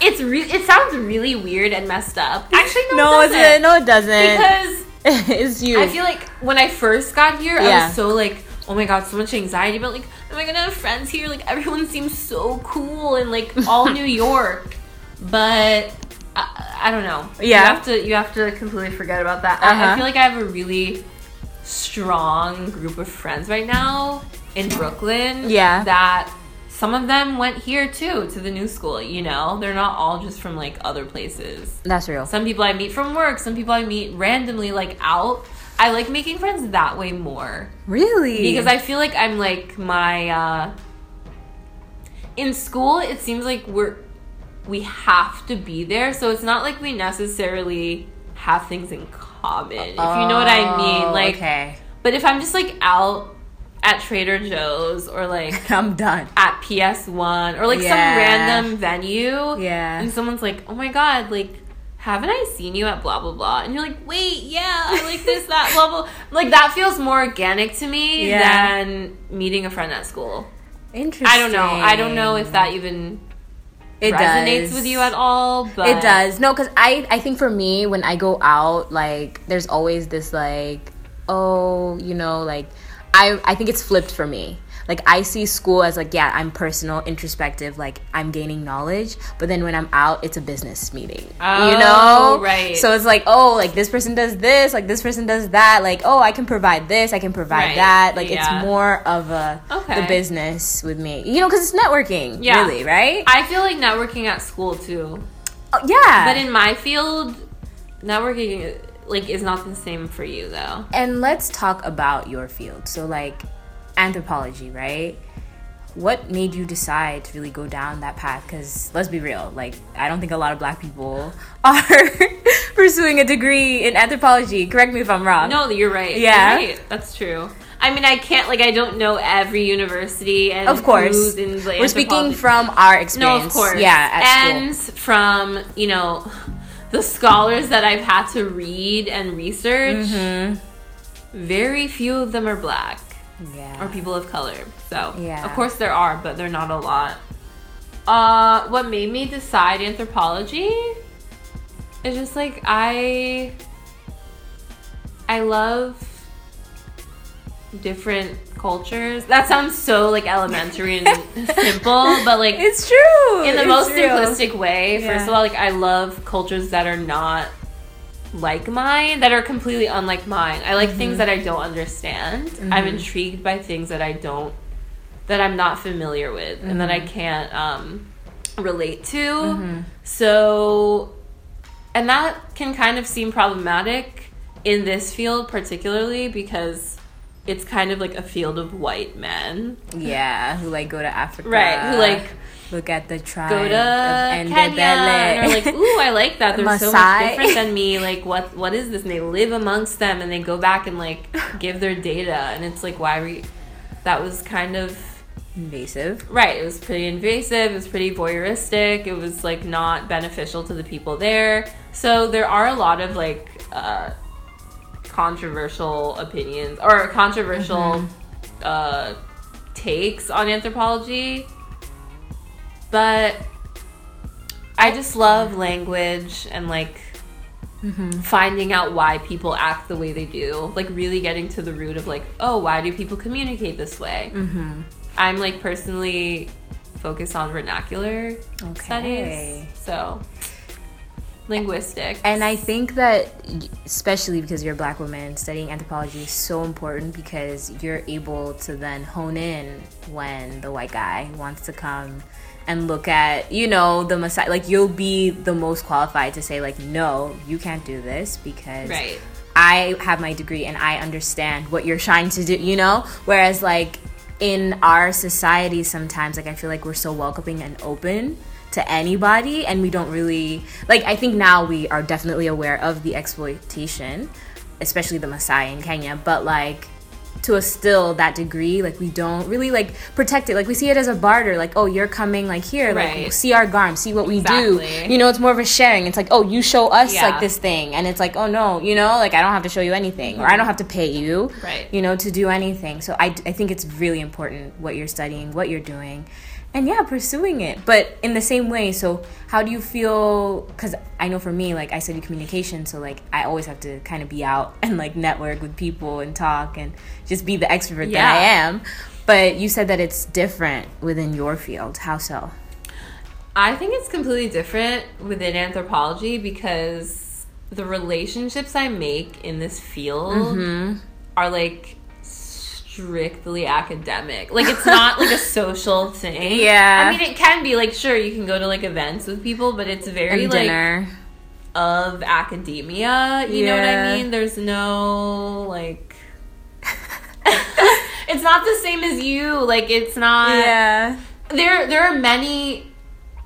[SPEAKER 2] It's re- It sounds really weird and messed up. Actually, no,
[SPEAKER 1] no
[SPEAKER 2] it doesn't.
[SPEAKER 1] no it doesn't
[SPEAKER 2] because
[SPEAKER 1] it's you
[SPEAKER 2] I feel like when I first got here, I was so like, oh my god, so much anxiety about like, am I gonna have friends here? Like everyone seems so cool and like all New York, but I, I don't know.
[SPEAKER 1] Yeah.
[SPEAKER 2] you have to you have to completely forget about that. I, I
[SPEAKER 1] Uh-huh.
[SPEAKER 2] feel like I have a really strong group of friends right now in Brooklyn.
[SPEAKER 1] Yeah.
[SPEAKER 2] that. Some of them went here too to the new school, you know? They're not all just from like other places.
[SPEAKER 1] that's real
[SPEAKER 2] Some people I meet from work, some people I meet randomly like out. I like making friends that way more
[SPEAKER 1] really
[SPEAKER 2] because I feel like I'm like my uh in school it seems like we're we have to be there, so it's not like we necessarily have things in common. If you know what I mean.
[SPEAKER 1] Oh,
[SPEAKER 2] Like
[SPEAKER 1] okay
[SPEAKER 2] but if I'm just like out at Trader Joe's or like
[SPEAKER 1] i'm done
[SPEAKER 2] at PS1 or like
[SPEAKER 1] Yeah.
[SPEAKER 2] some random venue.
[SPEAKER 1] Yeah.
[SPEAKER 2] And someone's like, oh my god, like, haven't I seen you at blah blah blah? And you're like, wait, yeah, I like this, that, blah blah. Like that feels more organic to me
[SPEAKER 1] Yeah.
[SPEAKER 2] than meeting a friend at school.
[SPEAKER 1] interesting
[SPEAKER 2] I don't know. I don't know if that even
[SPEAKER 1] it
[SPEAKER 2] resonates
[SPEAKER 1] does.
[SPEAKER 2] with you at all, but
[SPEAKER 1] It does. No, because I, I think for me, when I go out, like, there's always this, like, oh, you know, like, I, I think it's flipped for me. Like, I see school as, like, yeah, I'm personal, introspective, like, I'm gaining knowledge. But then when I'm out, it's a business meeting. you
[SPEAKER 2] Oh,
[SPEAKER 1] know?
[SPEAKER 2] right.
[SPEAKER 1] So it's like, oh, like, this person does this, like, this person does that. Like, oh, I can provide this, I can provide
[SPEAKER 2] Right.
[SPEAKER 1] that. Like,
[SPEAKER 2] Yeah.
[SPEAKER 1] it's more of a,
[SPEAKER 2] Okay.
[SPEAKER 1] the business with me. You know, because it's networking,
[SPEAKER 2] Yeah.
[SPEAKER 1] really, right?
[SPEAKER 2] I feel like networking at school too.
[SPEAKER 1] Oh, yeah.
[SPEAKER 2] But in my field, networking like is not the same for you though.
[SPEAKER 1] And let's talk about your field. So, like anthropology, right? What made you decide to really go down that path? Because let's be real, like, I don't think a lot of black people are pursuing a degree in anthropology. Correct me if I'm wrong.
[SPEAKER 2] No, you're right.
[SPEAKER 1] Yeah.
[SPEAKER 2] You're right. That's true. I mean, I can't like I don't know every university and
[SPEAKER 1] Of course.
[SPEAKER 2] in
[SPEAKER 1] We're speaking from our experience.
[SPEAKER 2] no, of course.
[SPEAKER 1] Yeah,
[SPEAKER 2] and
[SPEAKER 1] school.
[SPEAKER 2] from you know the scholars that I've had to read and research.
[SPEAKER 1] Mm-hmm.
[SPEAKER 2] Very few of them are black
[SPEAKER 1] Yeah.
[SPEAKER 2] or people of color. So
[SPEAKER 1] Yeah.
[SPEAKER 2] of course there are, but they're not a lot. Uh, what made me decide anthropology is just like I I love different cultures. That sounds so like elementary and simple, but like
[SPEAKER 1] It's true.
[SPEAKER 2] in the
[SPEAKER 1] It's
[SPEAKER 2] most
[SPEAKER 1] real.
[SPEAKER 2] simplistic way.
[SPEAKER 1] Yeah.
[SPEAKER 2] First of all, like I love cultures that are not like mine, that are completely unlike mine. I like
[SPEAKER 1] Mm-hmm.
[SPEAKER 2] things that I don't understand. I'm intrigued by things that I don't that I'm not familiar with and that I
[SPEAKER 1] Mm-hmm.
[SPEAKER 2] can't um relate to. So and that can kind of seem problematic in this field particularly because it's kind of like a field of white men.
[SPEAKER 1] Yeah, who like go to Africa.
[SPEAKER 2] Right, who, like,
[SPEAKER 1] look at the tribe
[SPEAKER 2] go to
[SPEAKER 1] of
[SPEAKER 2] Kenya and are like, ooh, I like that. They're so much different than me. Like, what what is this? And they live amongst them, and they go back and like give their data, and it's like, why were you? That was kind of
[SPEAKER 1] invasive.
[SPEAKER 2] Right. It was pretty invasive. It was pretty voyeuristic. It was like not beneficial to the people there. So there are a lot of like uh, controversial opinions or controversial
[SPEAKER 1] Mm-hmm.
[SPEAKER 2] uh, takes on anthropology. But I just love language and like
[SPEAKER 1] Mm-hmm.
[SPEAKER 2] finding out why people act the way they do. Like really getting to the root of like, oh, why do people communicate this way?
[SPEAKER 1] Mm-hmm.
[SPEAKER 2] I'm like personally focused on vernacular
[SPEAKER 1] Okay.
[SPEAKER 2] studies. So linguistics.
[SPEAKER 1] And I think that, especially because you're a black woman, studying anthropology is so important because you're able to then hone in when the white guy wants to come and look at, you know, the Maasai. Like, you'll be the most qualified to say, like, no, you can't do this because
[SPEAKER 2] Right.
[SPEAKER 1] I have my degree and I understand what you're trying to do, you know? Whereas, like, in our society, sometimes, like, I feel like we're so welcoming and open to anybody, and we don't really, like, I think now we are definitely aware of the exploitation, especially the Maasai in Kenya, but, like, to a still that degree like we don't really like protect it. Like we see it as a barter like oh you're coming like here like
[SPEAKER 2] Right.
[SPEAKER 1] see our garm see what we do. You know it's more of a sharing. It's like oh you show us
[SPEAKER 2] Yeah.
[SPEAKER 1] like this thing. And it's like oh no you know like i don't have to show you anything or i don't have to pay you
[SPEAKER 2] Right.
[SPEAKER 1] you know to do anything. So I, I think it's really important what you're studying what you're doing and yeah pursuing it but in the same way so how do you feel because i know for me like i study communication so like i always have to kind of be out and like network with people and talk and just be the extrovert that i am. But you said that it's different within your field. How so?
[SPEAKER 2] I think it's completely different within anthropology because the relationships I make in this field
[SPEAKER 1] Mm-hmm.
[SPEAKER 2] are like strictly academic. Like it's not like a social thing.
[SPEAKER 1] Yeah.
[SPEAKER 2] I mean it can be like sure you can go to like events with people, but it's very
[SPEAKER 1] and
[SPEAKER 2] like
[SPEAKER 1] dinner
[SPEAKER 2] of academia. You know what I mean? There's no like it's not the same as you. Like it's not
[SPEAKER 1] yeah
[SPEAKER 2] there there are many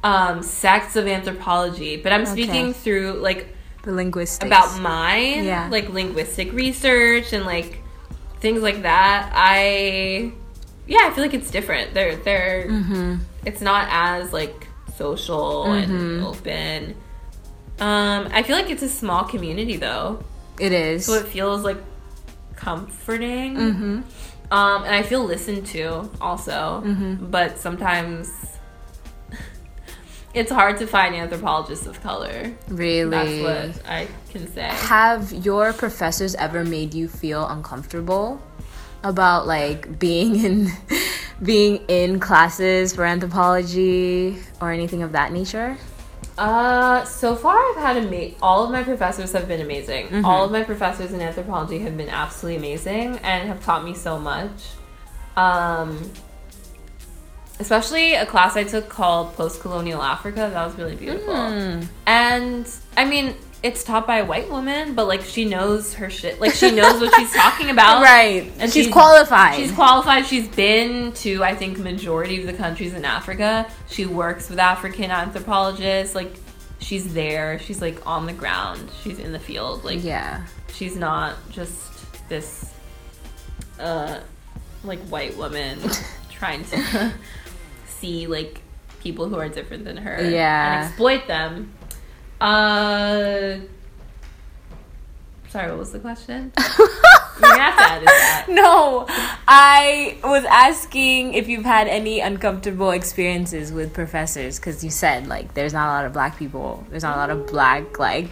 [SPEAKER 2] um sects of anthropology, but I'm speaking
[SPEAKER 1] Okay.
[SPEAKER 2] through like
[SPEAKER 1] the linguistics
[SPEAKER 2] about mine,
[SPEAKER 1] Yeah.
[SPEAKER 2] like linguistic research and like things like that. I yeah, I feel like it's different. They're they're
[SPEAKER 1] mm-hmm.
[SPEAKER 2] it's not as like social and open. Um, I feel like it's a small community though,
[SPEAKER 1] it is
[SPEAKER 2] so it feels like comforting.
[SPEAKER 1] mm-hmm.
[SPEAKER 2] Um, and I feel listened to also,
[SPEAKER 1] Mm-hmm.
[SPEAKER 2] but sometimes it's hard to find anthropologists of color.
[SPEAKER 1] really
[SPEAKER 2] That's what I can say.
[SPEAKER 1] have your professors ever made you feel uncomfortable about like being in being in classes for anthropology or anything of that nature
[SPEAKER 2] Uh, so far I've had a ama- all of my professors have been amazing.
[SPEAKER 1] Mm-hmm.
[SPEAKER 2] All of my professors in anthropology have been absolutely amazing and have taught me so much. Um, especially a class I took called Post-Colonial Africa. That was really beautiful.
[SPEAKER 1] Mm.
[SPEAKER 2] And I mean, it's taught by a white woman, but like she knows her shit. Like she knows what she's talking about.
[SPEAKER 1] right
[SPEAKER 2] And
[SPEAKER 1] and she's,
[SPEAKER 2] she's-
[SPEAKER 1] qualified
[SPEAKER 2] She's qualified. She's been to I think majority of the countries in Africa. She works with African anthropologists. Like she's there. She's like on the ground. She's in the field. Like
[SPEAKER 1] yeah
[SPEAKER 2] she's not just this uh like white woman trying to see like people who are different than her
[SPEAKER 1] Yeah.
[SPEAKER 2] and exploit them. Uh sorry, what was the question? You're gonna have to edit that.
[SPEAKER 1] no i was asking if you've had any uncomfortable experiences with professors because you said like there's not a lot of black people there's not a lot of black like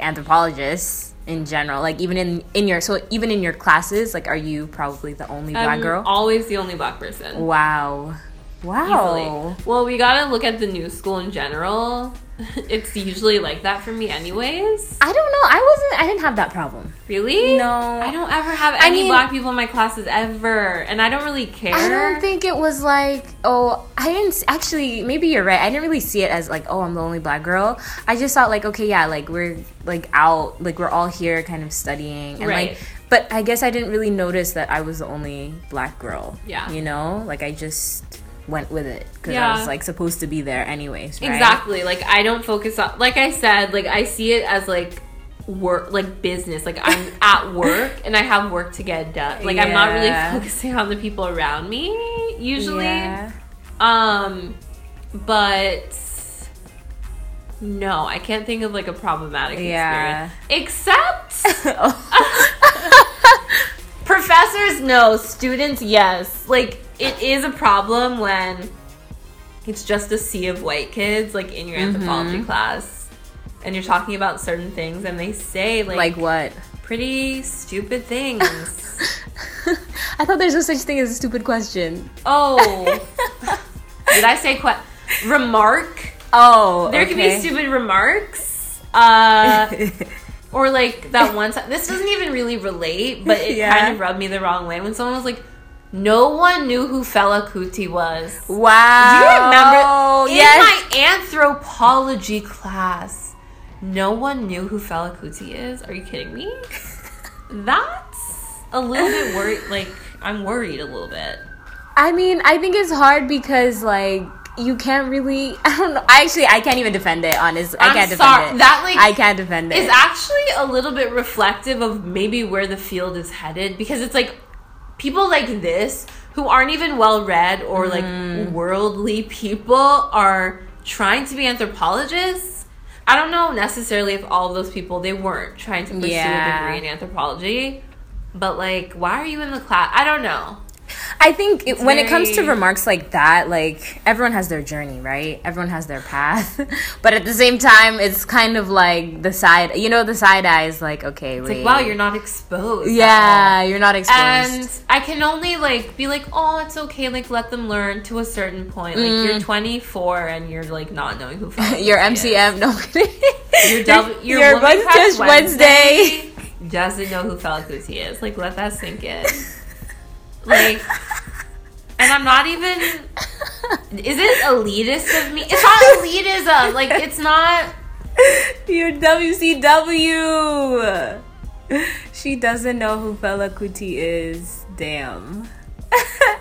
[SPEAKER 1] anthropologists in general like even in in your so even in your classes like are you probably the only black
[SPEAKER 2] I'm
[SPEAKER 1] girl
[SPEAKER 2] always the only black person.
[SPEAKER 1] wow wow
[SPEAKER 2] Easily. Well, we gotta look at the new school in general. It's usually like that for me, anyways.
[SPEAKER 1] i don't know i wasn't i didn't have that problem
[SPEAKER 2] Really?
[SPEAKER 1] No.
[SPEAKER 2] I don't ever have
[SPEAKER 1] I
[SPEAKER 2] any
[SPEAKER 1] mean-
[SPEAKER 2] black people in my classes ever, and I don't really care.
[SPEAKER 1] I don't think it was like, oh, I didn't actually. Maybe you're right. I didn't really see it as like, oh, I'm the only black girl. I just thought like, okay, yeah, like we're like out, like we're all here, kind of studying, and
[SPEAKER 2] Right.
[SPEAKER 1] like, but I guess I didn't really notice that I was the only black girl.
[SPEAKER 2] Yeah.
[SPEAKER 1] you know, like I just went with it because I was like supposed to be there anyways. Right?
[SPEAKER 2] Exactly. Like I don't focus on. Like I said, like I see it as like work, like business. Like I'm at work and I have work to get done. Like I'm not really focusing on the people around me. usually.
[SPEAKER 1] Yeah.
[SPEAKER 2] Um, but no, I can't think of like a problematic
[SPEAKER 1] Yeah.
[SPEAKER 2] experience. Except professors, no. Students, yes. Like it is a problem when it's just a sea of white kids, like in your anthropology class, and you're talking about certain things, and they say like,
[SPEAKER 1] like what?
[SPEAKER 2] pretty stupid things.
[SPEAKER 1] I thought there's no such thing as a stupid question.
[SPEAKER 2] oh, did I say que- remark?
[SPEAKER 1] Oh,
[SPEAKER 2] There can be stupid remarks. Uh, or like that one time. This doesn't even really relate, but it
[SPEAKER 1] Yeah.
[SPEAKER 2] kind of rubbed me the wrong way when someone was like, "No one knew who Fela Kuti was."
[SPEAKER 1] Wow.
[SPEAKER 2] Do you remember?
[SPEAKER 1] Yes.
[SPEAKER 2] In my anthropology class, no one knew who Fela Kuti is. Are you kidding me? That's a little bit worried. Like I'm worried a little bit.
[SPEAKER 1] I mean, I think it's hard because like you can't really. I don't know. Actually, I can't even defend it. honestly I can't
[SPEAKER 2] sorry.
[SPEAKER 1] defend it.
[SPEAKER 2] That, like,
[SPEAKER 1] I can't defend it.
[SPEAKER 2] It's actually a little bit reflective of maybe where the field is headed because it's like people like this who aren't even well read or like
[SPEAKER 1] Mm.
[SPEAKER 2] worldly people are trying to be anthropologists. I don't know necessarily if all of those people they weren't trying to pursue
[SPEAKER 1] Yeah.
[SPEAKER 2] a degree in anthropology, but like why are you in the class? I don't know.
[SPEAKER 1] I think it, when it comes to remarks like that, like everyone has their journey, right? Everyone has their path, but at the same time, it's kind of like the side. You know, the side eye is like, okay,
[SPEAKER 2] like wow, you're not exposed.
[SPEAKER 1] Yeah, you're not exposed.
[SPEAKER 2] And I can only like be like, oh, it's okay. Like let them learn to a certain point. Like you're 24 and you're like not knowing who.
[SPEAKER 1] Mm. your
[SPEAKER 2] Kuti is.
[SPEAKER 1] MCM, no.
[SPEAKER 2] Your, w- your,
[SPEAKER 1] your
[SPEAKER 2] Crush
[SPEAKER 1] Crush Wednesday.
[SPEAKER 2] doesn't know who Kuti is. Like let that sink in. Like, and I'm not even. Is it elitist of me? It's not elitism. Like it's not.
[SPEAKER 1] Your WCW. She doesn't know who Fela Kuti is. Damn.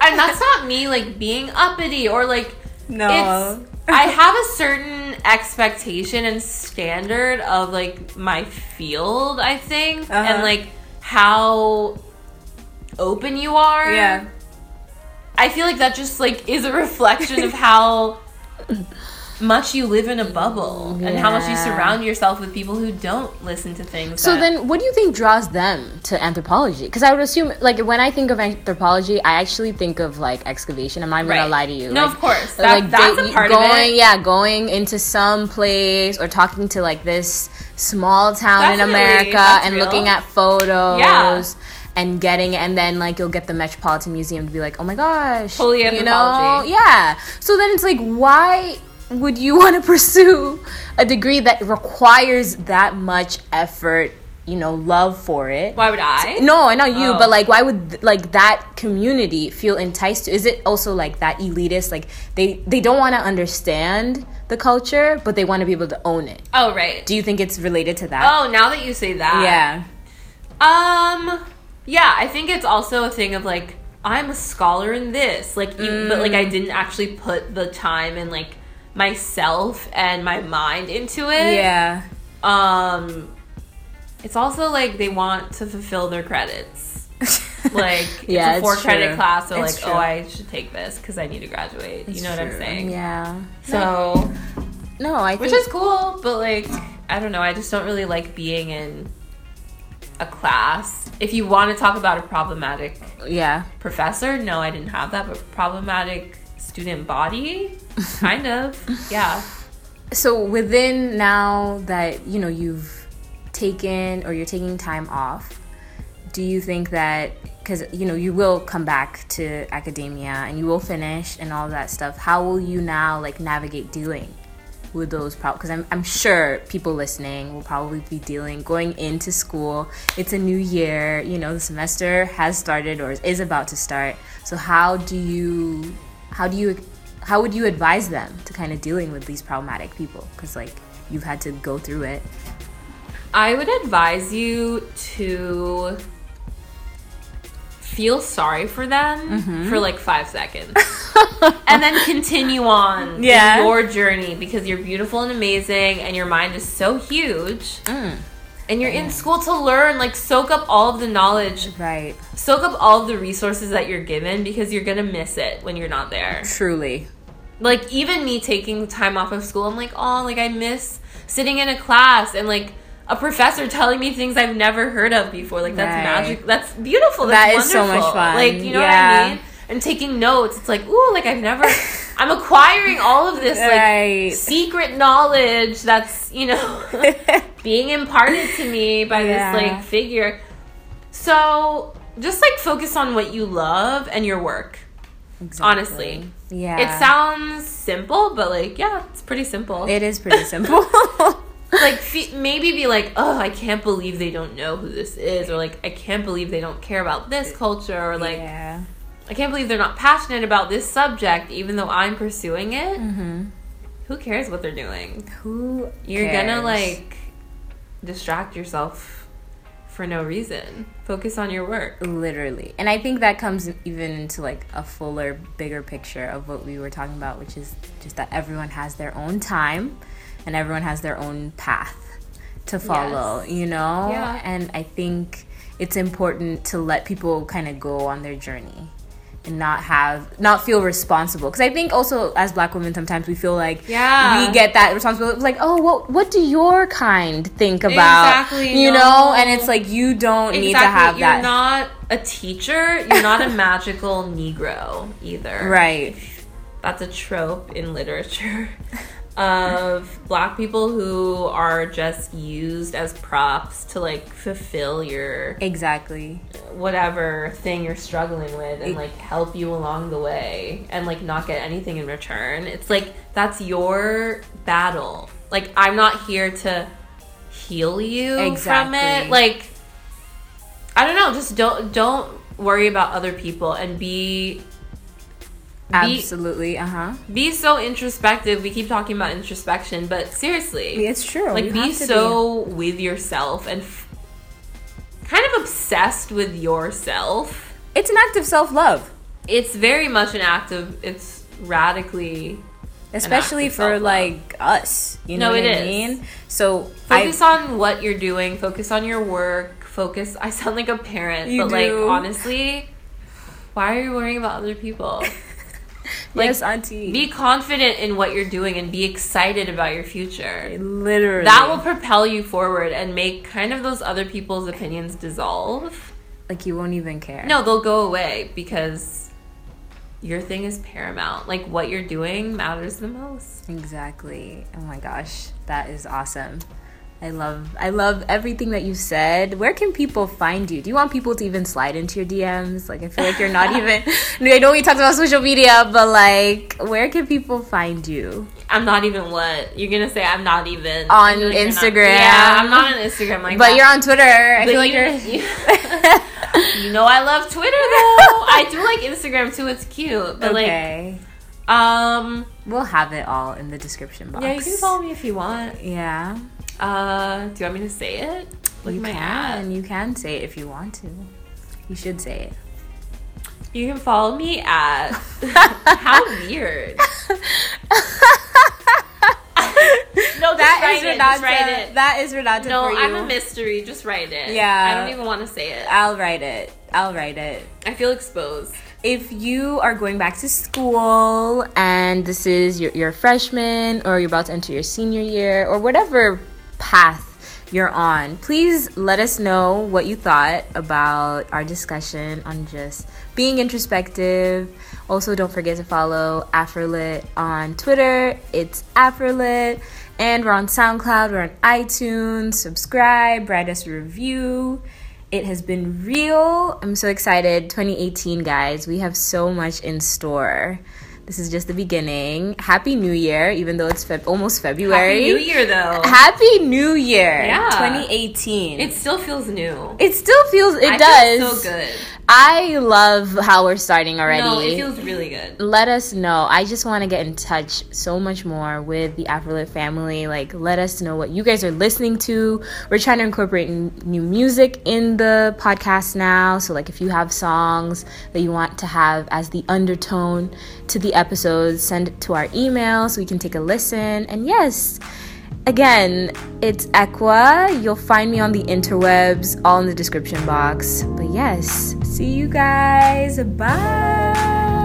[SPEAKER 2] And that's not me like being uppity or like
[SPEAKER 1] No.
[SPEAKER 2] it's I have a certain expectation and standard of like my field, I think,
[SPEAKER 1] Uh-huh.
[SPEAKER 2] and like how open you are.
[SPEAKER 1] yeah.
[SPEAKER 2] I feel like that just like is a reflection of how much you live in a bubble and how much you surround yourself with people who don't listen to things.
[SPEAKER 1] So
[SPEAKER 2] that-
[SPEAKER 1] then, what do you think draws them to anthropology? Because I would assume, like, when I think of anthropology, I actually think of like excavation. I'm not even
[SPEAKER 2] Right.
[SPEAKER 1] gonna lie to you.
[SPEAKER 2] No,
[SPEAKER 1] Like,
[SPEAKER 2] of course. That- that's a part of
[SPEAKER 1] going,
[SPEAKER 2] it.
[SPEAKER 1] Yeah, going into some place or talking to like this small town in America
[SPEAKER 2] that's
[SPEAKER 1] and
[SPEAKER 2] real.
[SPEAKER 1] looking at photos.
[SPEAKER 2] Yeah.
[SPEAKER 1] And getting and then like you'll get the Metropolitan Museum to be like, oh my gosh,
[SPEAKER 2] Fully
[SPEAKER 1] you know, yeah. So then it's like, why would you want to pursue a degree that requires that much effort, you know, love for it?
[SPEAKER 2] why would I?
[SPEAKER 1] No, not you,
[SPEAKER 2] Oh.
[SPEAKER 1] but like, why would like that community feel enticed to? Is it also like that elitist? Like they they don't want to understand the culture, but they want to be able to own it.
[SPEAKER 2] Oh right.
[SPEAKER 1] Do you think it's related to that?
[SPEAKER 2] Oh, now that you say that.
[SPEAKER 1] yeah,
[SPEAKER 2] Um, yeah, I think it's also a thing of like I'm a scholar in this, like, you, but like I didn't actually put the time and like myself and my mind into it.
[SPEAKER 1] yeah,
[SPEAKER 2] Um, it's also like they want to fulfill their credits. Like
[SPEAKER 1] Yeah,
[SPEAKER 2] it's a four
[SPEAKER 1] it's
[SPEAKER 2] credit
[SPEAKER 1] true.
[SPEAKER 2] class, so
[SPEAKER 1] It's
[SPEAKER 2] like,
[SPEAKER 1] true.
[SPEAKER 2] oh, I should take this because I need to graduate. you know what I'm saying?
[SPEAKER 1] Yeah.
[SPEAKER 2] So,
[SPEAKER 1] No, I
[SPEAKER 2] which is cool, but like I don't know, I just don't really like being in a class. If you want to talk about a problematic
[SPEAKER 1] yeah.
[SPEAKER 2] professor, no, I didn't have that, but problematic student body, kind of, yeah.
[SPEAKER 1] So within now that you know you've taken or you're taking time off, do you think that because you know you will come back to academia and you will finish and all that stuff, how will you now like navigate dealing with those problems? Because I'm I'm sure people listening will probably be dealing going into school. It's a new year, you know, the semester has started or is about to start. So how do you how do you how would you advise them to kind of dealing with these problematic people because like you've had to go through it
[SPEAKER 2] I would advise you to feel sorry for them
[SPEAKER 1] Mm-hmm.
[SPEAKER 2] for like five seconds. and then continue on
[SPEAKER 1] Yeah.
[SPEAKER 2] your journey because you're beautiful and amazing and your mind is so huge.
[SPEAKER 1] Mm.
[SPEAKER 2] and you're in school to learn like soak up all of the knowledge
[SPEAKER 1] Right.
[SPEAKER 2] soak up all of the resources that you're given because you're gonna miss it when you're not there
[SPEAKER 1] Truly.
[SPEAKER 2] like even me taking time off of school i'm like oh like i miss sitting in a class and like a professor telling me things i've never heard of before like that's
[SPEAKER 1] Right.
[SPEAKER 2] magic that's beautiful
[SPEAKER 1] That
[SPEAKER 2] that's
[SPEAKER 1] is so much fun.
[SPEAKER 2] like you know
[SPEAKER 1] Yeah.
[SPEAKER 2] what i mean and taking notes it's like ooh like i've never i'm acquiring all of this like
[SPEAKER 1] Right.
[SPEAKER 2] secret knowledge that's you know being imparted to me by
[SPEAKER 1] Yeah.
[SPEAKER 2] this like figure so just like focus on what you love and your work
[SPEAKER 1] Exactly.
[SPEAKER 2] honestly
[SPEAKER 1] Yeah.
[SPEAKER 2] it sounds simple, but like, yeah, it's pretty simple.
[SPEAKER 1] It is pretty simple.
[SPEAKER 2] like, maybe be like, oh, I can't believe they don't know who this is, or like, I can't believe they don't care about this culture, or like,
[SPEAKER 1] yeah.
[SPEAKER 2] I can't believe they're not passionate about this subject, even though I'm pursuing it.
[SPEAKER 1] Mm-hmm.
[SPEAKER 2] Who cares what they're doing?
[SPEAKER 1] Who
[SPEAKER 2] You're gonna like distract yourself for no reason. Focus on your work.
[SPEAKER 1] literally and i think that comes even into like a fuller bigger picture of what we were talking about which is just that everyone has their own time and everyone has their own path to follow
[SPEAKER 2] Yes.
[SPEAKER 1] you know
[SPEAKER 2] Yeah.
[SPEAKER 1] and i think it's important to let people kind of go on their journey and not have not feel responsible because i think also as black women sometimes we feel like
[SPEAKER 2] Yeah.
[SPEAKER 1] we get that responsibility like oh what what do your kind think about
[SPEAKER 2] Exactly,
[SPEAKER 1] you
[SPEAKER 2] no.
[SPEAKER 1] know and it's like you don't need to have
[SPEAKER 2] You're
[SPEAKER 1] that
[SPEAKER 2] not a teacher. You're not a magical Negro either.
[SPEAKER 1] right
[SPEAKER 2] That's a trope in literature of black people who are just used as props to like fulfill your
[SPEAKER 1] exactly
[SPEAKER 2] whatever thing you're struggling with and like help you along the way and like not get anything in return. It's like that's your battle. Like I'm not here to heal you from it. Like I don't know, just don't don't worry about other people and be be,
[SPEAKER 1] absolutely uh-huh.
[SPEAKER 2] be so introspective. We keep talking about introspection, but seriously,
[SPEAKER 1] it's true.
[SPEAKER 2] Like
[SPEAKER 1] You
[SPEAKER 2] be so with yourself and f- kind of obsessed with yourself.
[SPEAKER 1] It's an act of self-love.
[SPEAKER 2] It's very much an act of it's radically
[SPEAKER 1] especially for like us you know
[SPEAKER 2] No,
[SPEAKER 1] what
[SPEAKER 2] it
[SPEAKER 1] i
[SPEAKER 2] is.
[SPEAKER 1] mean? So
[SPEAKER 2] focus
[SPEAKER 1] I,
[SPEAKER 2] on what you're doing. Focus on your work. Focus i sound like a parent but like honestly why are you worrying about other people like,
[SPEAKER 1] yes auntie.
[SPEAKER 2] be confident in what you're doing and be excited about your future.
[SPEAKER 1] Literally
[SPEAKER 2] that will propel you forward and make kind of those other people's opinions dissolve.
[SPEAKER 1] Like you won't even care.
[SPEAKER 2] No, they'll go away because your thing is paramount. Like what you're doing matters the most.
[SPEAKER 1] exactly. Oh my gosh that is awesome I love I love everything that you said. Where can people find you? Do you want people to even slide into your DMs? Like I feel like you're not even I know we talked about social media, but like where can people find you?
[SPEAKER 2] I'm not even what you're gonna say. I'm not even
[SPEAKER 1] On
[SPEAKER 2] like you're not-
[SPEAKER 1] Instagram.
[SPEAKER 2] yeah, I'm not on Instagram like
[SPEAKER 1] But
[SPEAKER 2] that.
[SPEAKER 1] you're on Twitter. I
[SPEAKER 2] But
[SPEAKER 1] feel like
[SPEAKER 2] you,
[SPEAKER 1] you're
[SPEAKER 2] you, you know I love Twitter though. I do like Instagram too. It's cute, but
[SPEAKER 1] Okay.
[SPEAKER 2] like um
[SPEAKER 1] we'll have it all in the description box.
[SPEAKER 2] yeah, you can follow me if you want.
[SPEAKER 1] Yeah.
[SPEAKER 2] Uh, do you want me to say it? Look
[SPEAKER 1] you
[SPEAKER 2] at my
[SPEAKER 1] can. You can say it if you want to. You should say it.
[SPEAKER 2] You can follow me at how weird. no,
[SPEAKER 1] That is
[SPEAKER 2] it.
[SPEAKER 1] Renata.
[SPEAKER 2] Just write it.
[SPEAKER 1] That is Renata
[SPEAKER 2] No,
[SPEAKER 1] for you.
[SPEAKER 2] I'm a mystery. Just write it.
[SPEAKER 1] Yeah.
[SPEAKER 2] I don't even want to say it.
[SPEAKER 1] I'll write it. I'll write it.
[SPEAKER 2] I feel exposed.
[SPEAKER 1] If you are going back to school and this is your, your freshman or you're about to enter your senior year or whatever path you're on, please let us know what you thought about our discussion on just being introspective. Also, don't forget to follow Afrolit on Twitter. It's Afrolit. And we're on SoundCloud, we're on iTunes. Subscribe, write us a review. It has been real. I'm so excited. 2018, guys. We have so much in store. This is just the beginning. Happy New Year, even though it's Feb- almost February.
[SPEAKER 2] Happy New Year, though.
[SPEAKER 1] Happy New Year.
[SPEAKER 2] Yeah.
[SPEAKER 1] 2018.
[SPEAKER 2] it still feels new.
[SPEAKER 1] it still feels it
[SPEAKER 2] I
[SPEAKER 1] does.
[SPEAKER 2] Feel so good.
[SPEAKER 1] I love how we're starting already.
[SPEAKER 2] No, it feels really good.
[SPEAKER 1] let us know. I just want to get in touch so much more with the Afrolit family. Like, let us know what you guys are listening to. We're trying to incorporate n- new music in the podcast now. So, like, if you have songs that you want to have as the undertone to the episodes, send it to our email so we can take a listen. And yes, Again, it's Equa. You'll find me on the interwebs, all in the description box. But yes, see you guys. Bye.